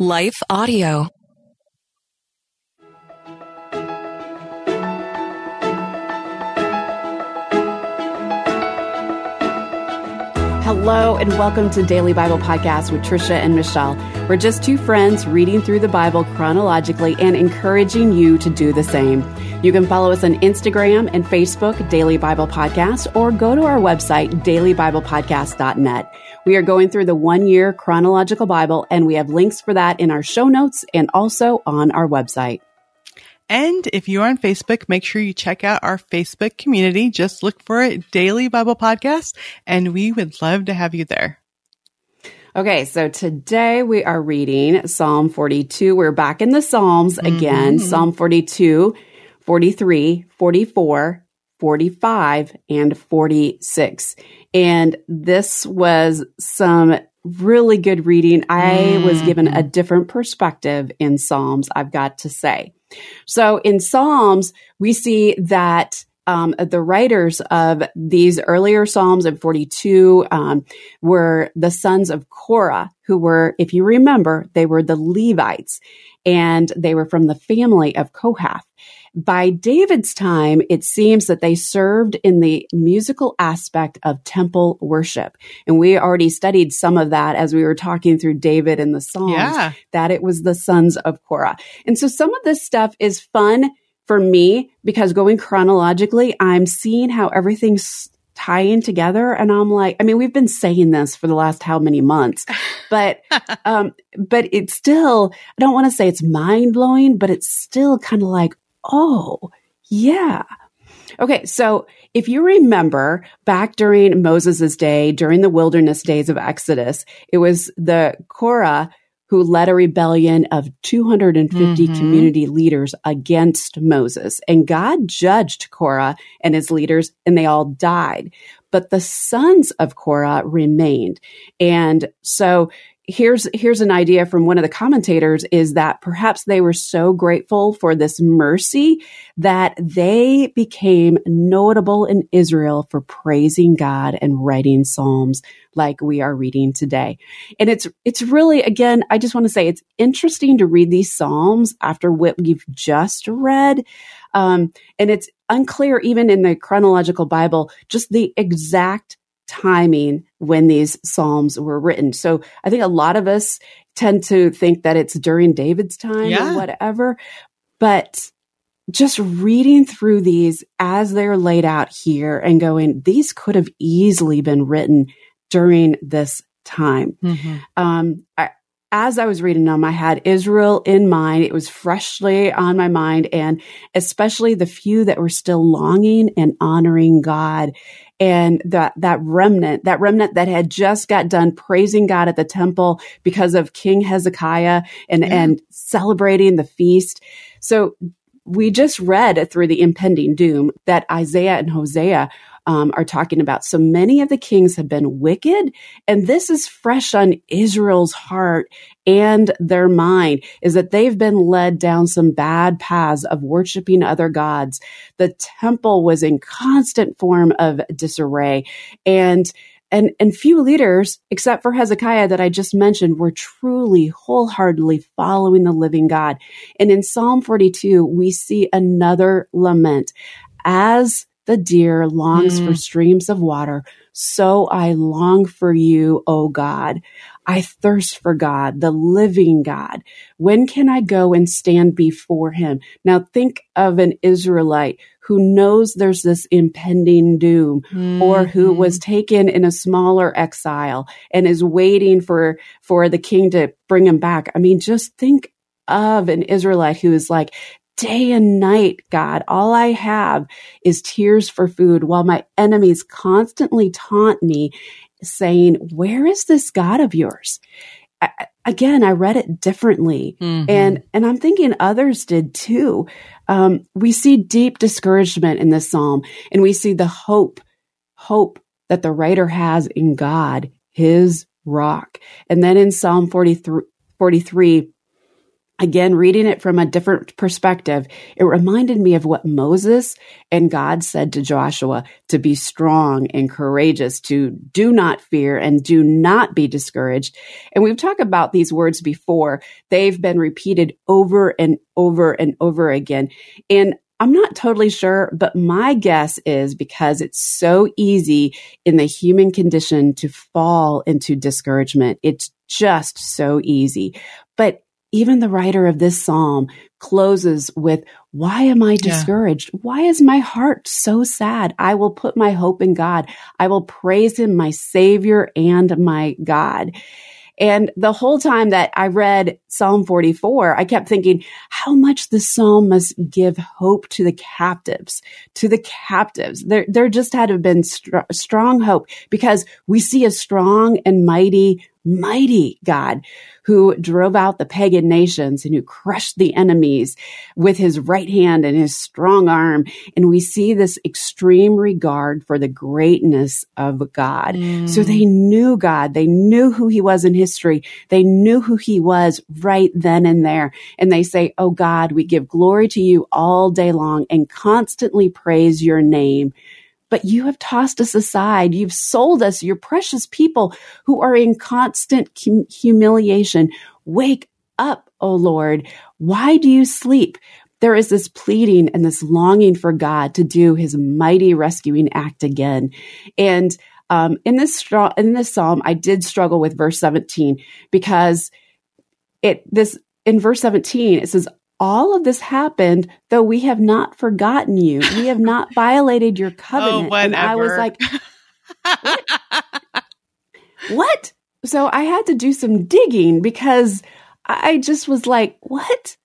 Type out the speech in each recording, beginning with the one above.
LifeAudio. Hello, and welcome to Daily Bible Podcast with Tricia and Michelle. We're just two friends reading through the Bible chronologically and encouraging you to do the same. You can follow us on Instagram and Facebook, Daily Bible Podcast, or go to our website, dailybiblepodcast.net. We are going through the one year chronological Bible, and we have links for that in our show notes and also on our website. And if you're on Facebook, make sure you check out our Facebook community. Just look for it, Daily Bible Podcast, and we would love to have you there. Okay, so today we are reading Psalm 42. We're back in the Psalms again. Mm-hmm. Psalm 42, 43, 44, 45, and 46. And this was some really good reading. I was mm. given a different perspective in Psalms, I've got to say. So in Psalms, we see that um, the writers of these earlier Psalms in 42 um, were the sons of Korah, who were, if you remember, they were the Levites and they were from the family of Kohath. By David's time, it seems that they served in the musical aspect of temple worship. And we already studied some of that as we were talking through David and the Psalms, yeah. that it was the sons of Korah. And so some of this stuff is fun for me because going chronologically, I'm seeing how everything's tying together and i'm like i mean we've been saying this for the last how many months but um but it's still i don't want to say it's mind-blowing but it's still kind of like oh, yeah. Okay, so if you remember back during Moses' day, during the wilderness days of Exodus, it was the Korah who led a rebellion of 250 mm-hmm. community leaders against Moses. And God judged Korah and his leaders, and they all died. But the sons of Korah remained. And so here's here's an idea from one of the commentators is that perhaps they were so grateful for this mercy that they became notable in Israel for praising God and writing psalms like we are reading today. And it's it's really again I just want to say it's interesting to read these psalms after what we've just read. Um, and it's unclear even in the chronological Bible just the exact timing when these Psalms were written. So I think a lot of us tend to think that it's during David's time yeah. or whatever. But just reading through these as they're laid out here and going, these could have easily been written during this time. Mm-hmm. Um, I, as I was reading them, I had Israel in mind. It was freshly on my mind and especially the few that were still longing and honoring God and that, that remnant, that remnant that had just got done praising God at the temple because of King Hezekiah and, yeah. and celebrating the feast. So we just read through the impending doom that Isaiah and Hosea um, are talking about. So many of the kings have been wicked, and this is fresh on Israel's heart and their mind is that they've been led down some bad paths of worshiping other gods. The temple was in constant form of disarray and and, and few leaders, except for Hezekiah that I just mentioned, were truly wholeheartedly following the living God. And in Psalm 42, we see another lament. As the deer longs mm. for streams of water, so I long for you, O God. I thirst for God, the living God. When can I go and stand before him? Now think of an Israelite who knows there's this impending doom mm-hmm. or who mm-hmm. was taken in a smaller exile and is waiting for, for the king to bring him back. I mean, just think of an Israelite who is like, day and night, God. All I have is tears for food while my enemies constantly taunt me saying, where is this God of yours? I, again, I read it differently mm-hmm. and, and I'm thinking others did too. Um, we see deep discouragement in this Psalm and we see the hope, hope that the writer has in God, his rock. And then in Psalm 43, 43 again, reading it from a different perspective, it reminded me of what Moses and God said to Joshua to be strong and courageous, to do not fear and do not be discouraged. And we've talked about these words before. They've been repeated over and over and over again. And I'm not totally sure, but my guess is because it's so easy in the human condition to fall into discouragement. It's just so easy. But even the writer of this psalm closes with, why am I discouraged? Yeah. Why is my heart so sad? I will put my hope in God. I will praise him, my savior and my God. And the whole time that I read Psalm 44, I kept thinking how much the psalm must give hope to the captives, to the captives. There, there just had to have been str- strong hope because we see a strong and mighty mighty God who drove out the pagan nations and who crushed the enemies with his right hand and his strong arm. And we see this extreme regard for the greatness of God. Mm. So they knew God. They knew who he was in history. They knew who he was right then and there. And they say, Oh God, we give glory to you all day long and constantly praise your name but you have tossed us aside. You've sold us, your precious people who are in constant humiliation. Wake up, O Lord. Why do you sleep? There is this pleading and this longing for God to do his mighty rescuing act again. And um, in this in this psalm, I did struggle with verse 17 because it this in verse 17 it says all of this happened, though we have not forgotten you. We have not violated your oh, covenant. Oh, and I was like, what? what? So I had to do some digging because I just was like, what?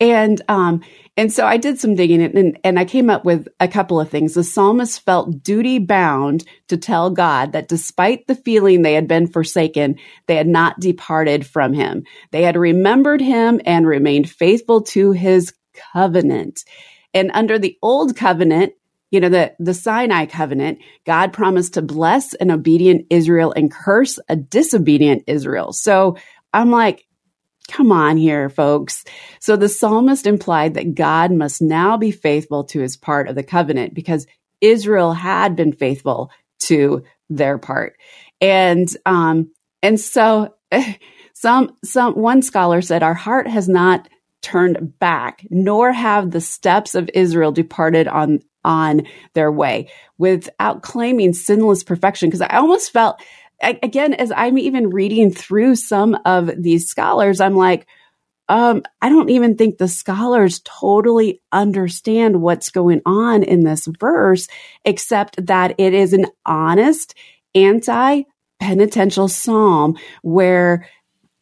And um, and so I did some digging and, and I came up with a couple of things. The psalmist felt duty bound to tell God that despite the feeling they had been forsaken, they had not departed from him. They had remembered him and remained faithful to his covenant. And under the old covenant, you know, the, the Sinai covenant, God promised to bless an obedient Israel and curse a disobedient Israel. So I'm like, Come on here, folks. So the psalmist implied that God must now be faithful to his part of the covenant because Israel had been faithful to their part. And, um, and so some, some, one scholar said, our heart has not turned back, nor have the steps of Israel departed on, on their way without claiming sinless perfection. Cause I almost felt again, as I'm even reading through some of these scholars, I'm like, um, I don't even think the scholars totally understand what's going on in this verse, except that it is an honest, anti penitential psalm where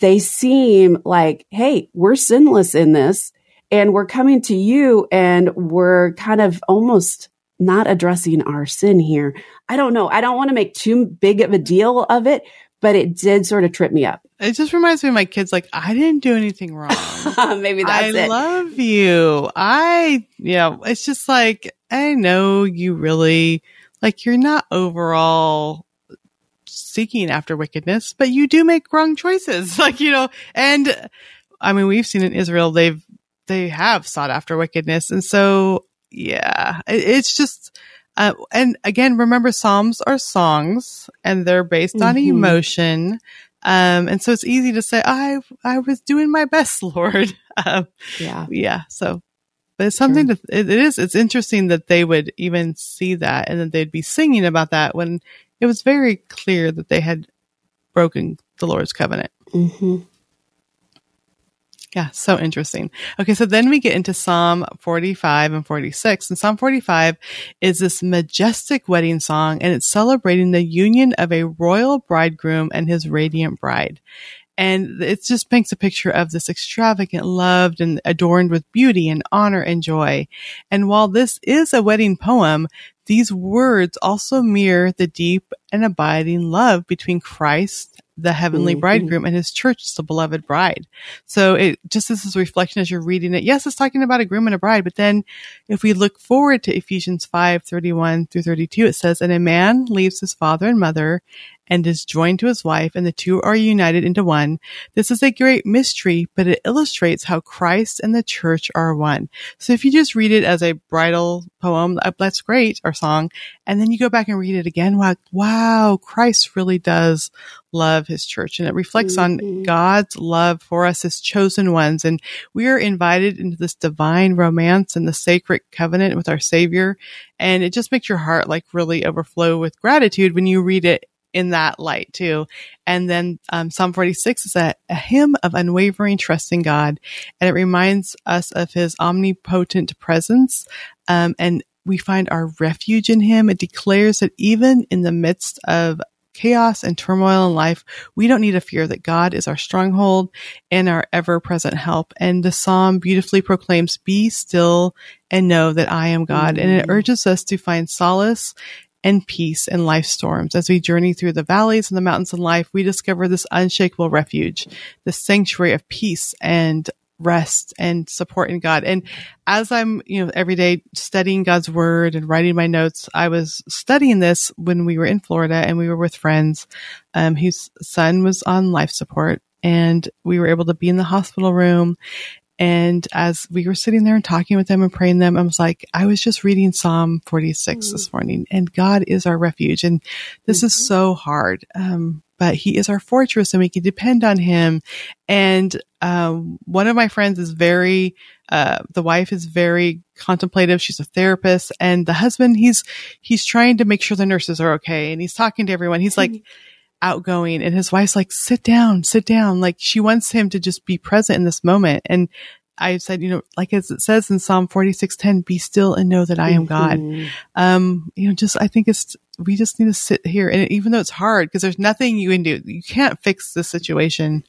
they seem like, hey, we're sinless in this and we're coming to you and we're kind of almost not addressing our sin here. I don't know. I don't want to make too big of a deal of it, but it did sort of trip me up. It just reminds me of my kids like, I didn't do anything wrong. Maybe that's I it. love you. I, yeah, it's just like, I know you really, like, you're not overall seeking after wickedness, but you do make wrong choices. Like, you know, and I mean, we've seen in Israel, they've, they have sought after wickedness. And so yeah, it's just, uh, and again, remember Psalms are songs and they're based on mm-hmm. emotion. Um, and so it's easy to say, I, I was doing my best, Lord. Um, yeah. Yeah. So, but it's something True. to, it, it is, it's interesting that they would even see that and that they'd be singing about that when it was very clear that they had broken the Lord's covenant. Mm-hmm. Yeah, so interesting. Okay, so then we get into Psalm 45 and 46. And Psalm 45 is this majestic wedding song, and it's celebrating the union of a royal bridegroom and his radiant bride. And it just paints a picture of this extravagant, loved and adorned with beauty and honor and joy. And while this is a wedding poem, these words also mirror the deep and abiding love between Christ the heavenly Mhm. bridegroom and his church, the beloved bride. So it just this reflection as you're reading it. Yes, it's talking about a groom and a bride, but then if we look forward to Ephesians 5, 31 through 32, it says, and a man leaves his father and mother and is joined to his wife and the two are united into one. This is a great mystery, but it illustrates how Christ and the church are one. So if you just read it as a bridal poem, uh, that's great, or song, and then you go back and read it again, wow, wow, Christ really does love his church and it reflects on Mhm. God's love for us as chosen ones. And we are invited into this divine romance and the sacred covenant with our savior. And it just makes your heart like really overflow with gratitude when you read it in that light too. And then um, Psalm 46 is a, a hymn of unwavering trust in God. And it reminds us of his omnipotent presence. Um, and we find our refuge in him. It declares that even in the midst of chaos and turmoil in life, we don't need to fear that God is our stronghold and our ever present help. And the psalm beautifully proclaims, be still and know that I am God. And it Mm. urges us to find solace and peace in life storms. As we journey through the valleys and the mountains in life, we discover this unshakable refuge, this sanctuary of peace and rest and support in God. And as I'm, you know, every day studying God's word and writing my notes, I was studying this when we were in Florida and we were with friends, um, whose son was on life support and we were able to be in the hospital room. And as we were sitting there and talking with them and praying them, I was like, I was just reading Psalm 46 this morning and God is our refuge. And this is Mhm. so hard. Um, but he is our fortress and we can depend on him. And, um, one of my friends is very, uh, the wife is very contemplative. She's a therapist and the husband, he's, he's trying to make sure the nurses are okay. And he's talking to everyone. He's like, outgoing and his wife's like, sit down, sit down. Like she wants him to just be present in this moment. And I said, you know, like as it says in Psalm 46:10, be still and know that I am God. Mhm. Um, you know, just I think it's we just need to sit here and even though it's hard because there's nothing you can do. You can't fix the situation,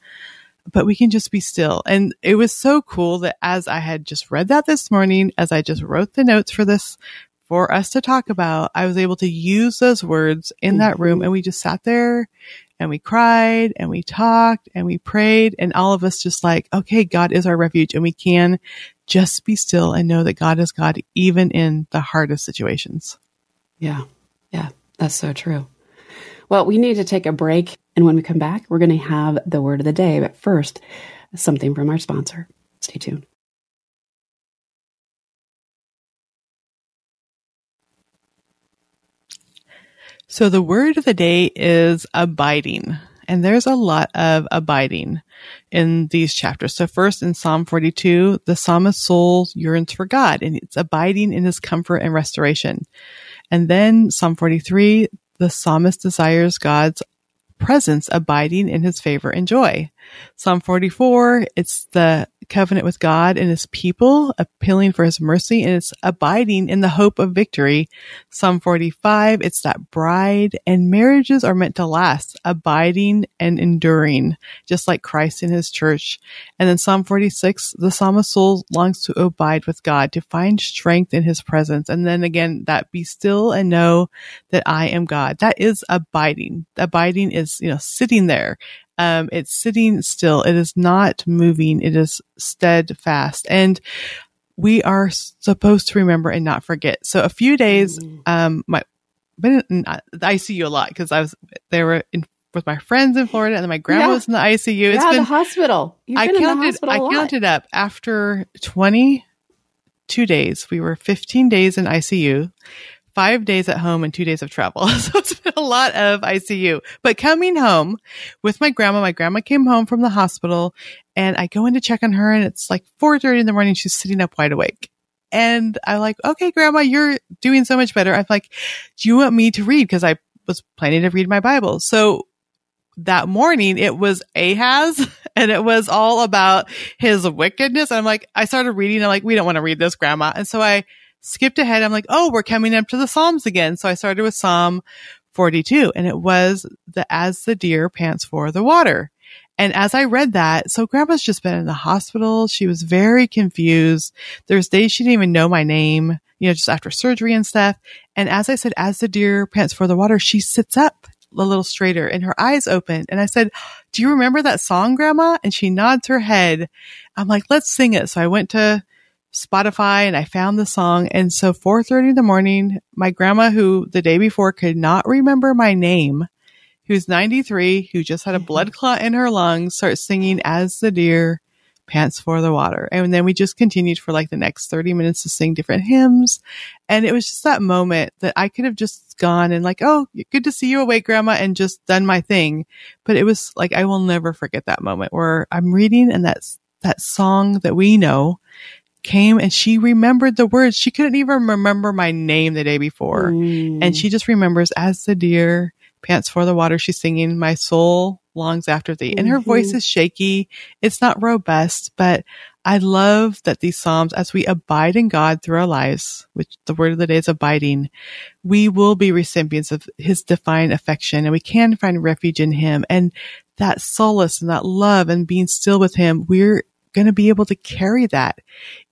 but we can just be still. And it was so cool that as I had just read that this morning, as I just wrote the notes for this for us to talk about, I was able to use those words in that room Mhm. and we just sat there and we cried and we talked and we prayed and all of us just like, okay, God is our refuge and we can just be still and know that God is God even in the hardest situations. Yeah. Yeah. That's so true. Well, we need to take a break. And when we come back, we're going to have the word of the day. But first, something from our sponsor. Stay tuned. So the word of the day is abiding. And there's a lot of abiding in these chapters. So first in Psalm 42, the psalmist's soul yearns for God and it's abiding in his comfort and restoration. And then Psalm 43, the psalmist desires God's presence abiding in his favor and joy. Psalm 44, it's the covenant with God and his people, appealing for his mercy, and it's abiding in the hope of victory. Psalm 45, it's that bride and marriages are meant to last, abiding and enduring, just like Christ in his church. And then Psalm 46, the psalmist soul longs to abide with God, to find strength in his presence. And then again, that be still and know that I am God. That is abiding. Abiding is, you know, sitting there. Um, it's sitting still. It is not moving. It is steadfast. And we are supposed to remember and not forget. So a few days, Mm. um, my, been in the ICU a lot because I was, they were in, with my friends in Florida and then my grandma Yeah. was in the ICU. It's yeah, been, the hospital. You've I been in the counted, hospital I counted up after 22 days. We were 15 days in ICU, five days at home and two days of travel. So it's been a lot of ICU, but coming home with my grandma, my grandma came home from the hospital and I go in to check on her and it's like 4.30 in the morning. She's sitting up wide awake. And I'm like, okay, grandma, you're doing so much better. I'm like, do you want me to read? Cause I was planning to read my Bible. So that morning it was Ahaz and it was all about his wickedness. I'm like, I started reading. I'm like, we don't want to read this, grandma. And so I skipped ahead. I'm like, oh, we're coming up to the Psalms again. So I started with Psalm 42 and it was the, as the deer pants for the water. And as I read that, so grandma's just been in the hospital. She was very confused. There's days she didn't even know my name. you know, just after surgery and stuff. And as I said, as the deer pants for the water, she sits up a little straighter and her eyes open. And I said, do you remember that song, grandma? And she nods her head. I'm like, let's sing it. So I went to Spotify and I found the song. And so 4.30 in the morning, my grandma, who the day before could not remember my name, who's 93, who just had a mm-hmm. blood clot in her lungs, starts singing as the deer pants for the water. And then we just continued for like the next 30 minutes to sing different hymns. And it was just that moment that I could have just gone and like, Oh, good to see you awake, grandma, and just done my thing. But it was like, I will never forget that moment where I'm reading and that's that song that we know came and she remembered the words. She couldn't even remember my name the day before. Mm. And she just remembers as the deer pants for the water, she's singing, My soul longs after thee. And her mm-hmm. voice is shaky. It's not robust, but I love that these Psalms, as we abide in God through our lives, which the word of the day is abiding, we will be recipients of his divine affection and we can find refuge in him. And that solace and that love and being still with him, we're going to be able to carry that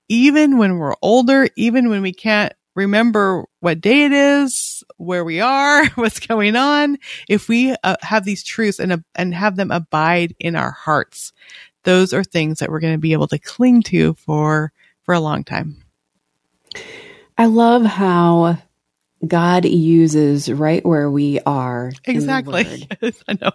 even when we're older, even when we can't remember what day it is, where we are, what's going on, if we uh, have these truths and, uh, and have them abide in our hearts, those are things that we're going to be able to cling to for, for a long time. I love how God uses right where we are. Exactly. Yes, I know.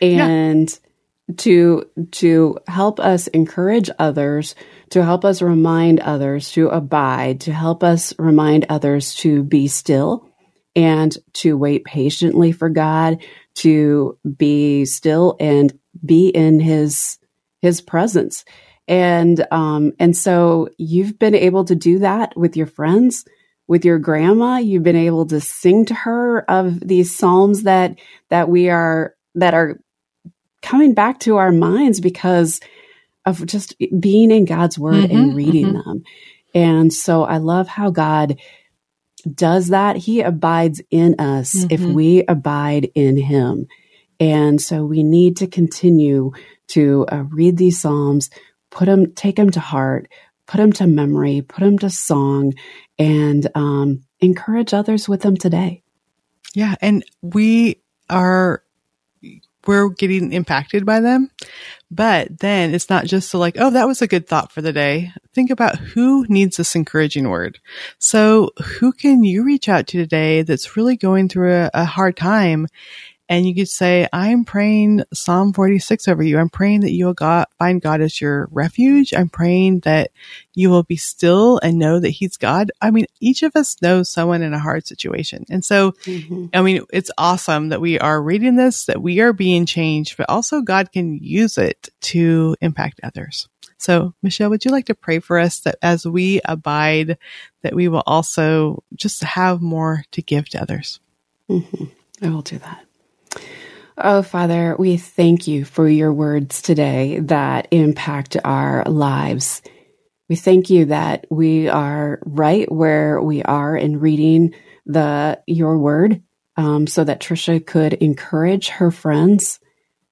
And yeah. To, to help us encourage others to help us remind others to abide, to help us remind others to be still and to wait patiently for God, to be still and be in his his presence. And um and so you've been able to do that with your friends, with your grandma, you've been able to sing to her of these psalms that that we are that are coming back to our minds because of just being in God's word mm-hmm, and reading mm-hmm. them. And so I love how God does that. He abides in us mm-hmm. if we abide in him. And so we need to continue to uh, read these Psalms, put them, take them to heart, put them to memory, put them to song, and um, encourage others with them today. Yeah. And we are we're getting impacted by them. But then it's not just so like, oh, that was a good thought for the day. Think about who needs this encouraging word. So who can you reach out to today that's really going through a, a hard time and you could say, I'm praying Psalm 46 over you. I'm praying that you will God, find God as your refuge. I'm praying that you will be still and know that he's God. I mean, each of us knows someone in a hard situation. And so, mm-hmm. I mean, it's awesome that we are reading this, that we are being changed, but also God can use it to impact others. So, Michelle, would you like to pray for us that as we abide, that we will also just have more to give to others? Mm-hmm. I will do that. Oh, Father, we thank you for your words today that impact our lives. We thank you that we are right where we are in reading the your word, um, so that Tricia could encourage her friends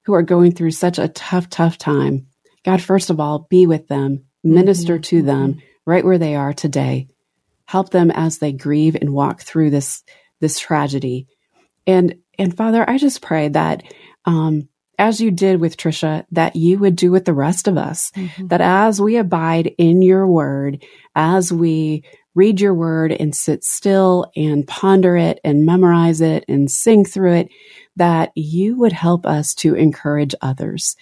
who are going through such a tough, tough time. God, first of all, be with them, minister mm-hmm. to them mm-hmm. right where they are today. Help them as they grieve and walk through this this tragedy. And and Father, I just pray that, um, as you did with Tricia, that you would do with the rest of us. Mm-hmm. That as we abide in your word, as we read your word and sit still and ponder it and memorize it and sing through it, that you would help us to encourage others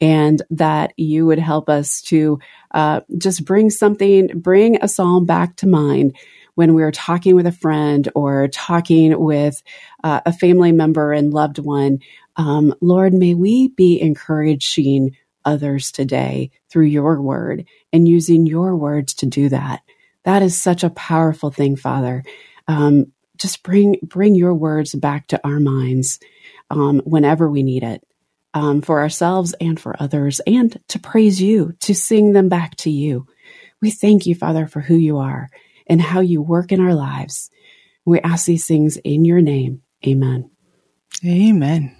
and that you would help us to uh, just bring something, bring a psalm back to mind when we're talking with a friend or talking with uh, a family member and loved one. Um, Lord, may we be encouraging others today through your word and using your words to do that. That is such a powerful thing, Father. Um, just bring bring your words back to our minds um, whenever we need it, um, for ourselves and for others, and to praise you, to sing them back to you. We thank you, Father, for who you are and how you work in our lives. We ask these things in your name. Amen. Amen.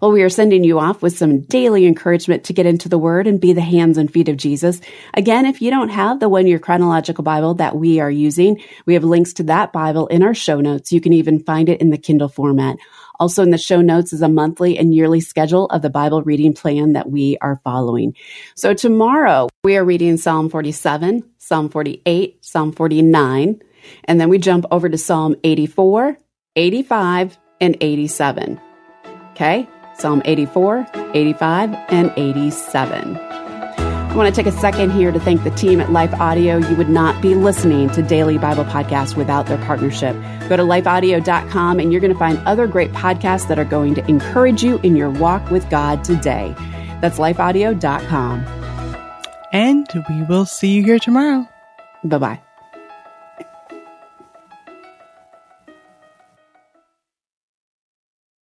Well, we are sending you off with some daily encouragement to get into the Word and be the hands and feet of Jesus. Again, if you don't have the one year chronological Bible that we are using, we have links to that Bible in our show notes. You can even find it in the Kindle format. Also in the show notes is a monthly and yearly schedule of the Bible reading plan that we are following. So tomorrow we are reading Psalm 47, Psalm 48, Psalm 49, and then we jump over to Psalm 84, 85, and 87. Okay? Psalm 84, 85, and 87. I want to take a second here to thank the team at LifeAudio. You would not be listening to Daily Bible Podcast without their partnership. Go to lifeaudio.com and you're going to find other great podcasts that are going to encourage you in your walk with God today. That's lifeaudio.com. And we will see you here tomorrow. Bye bye.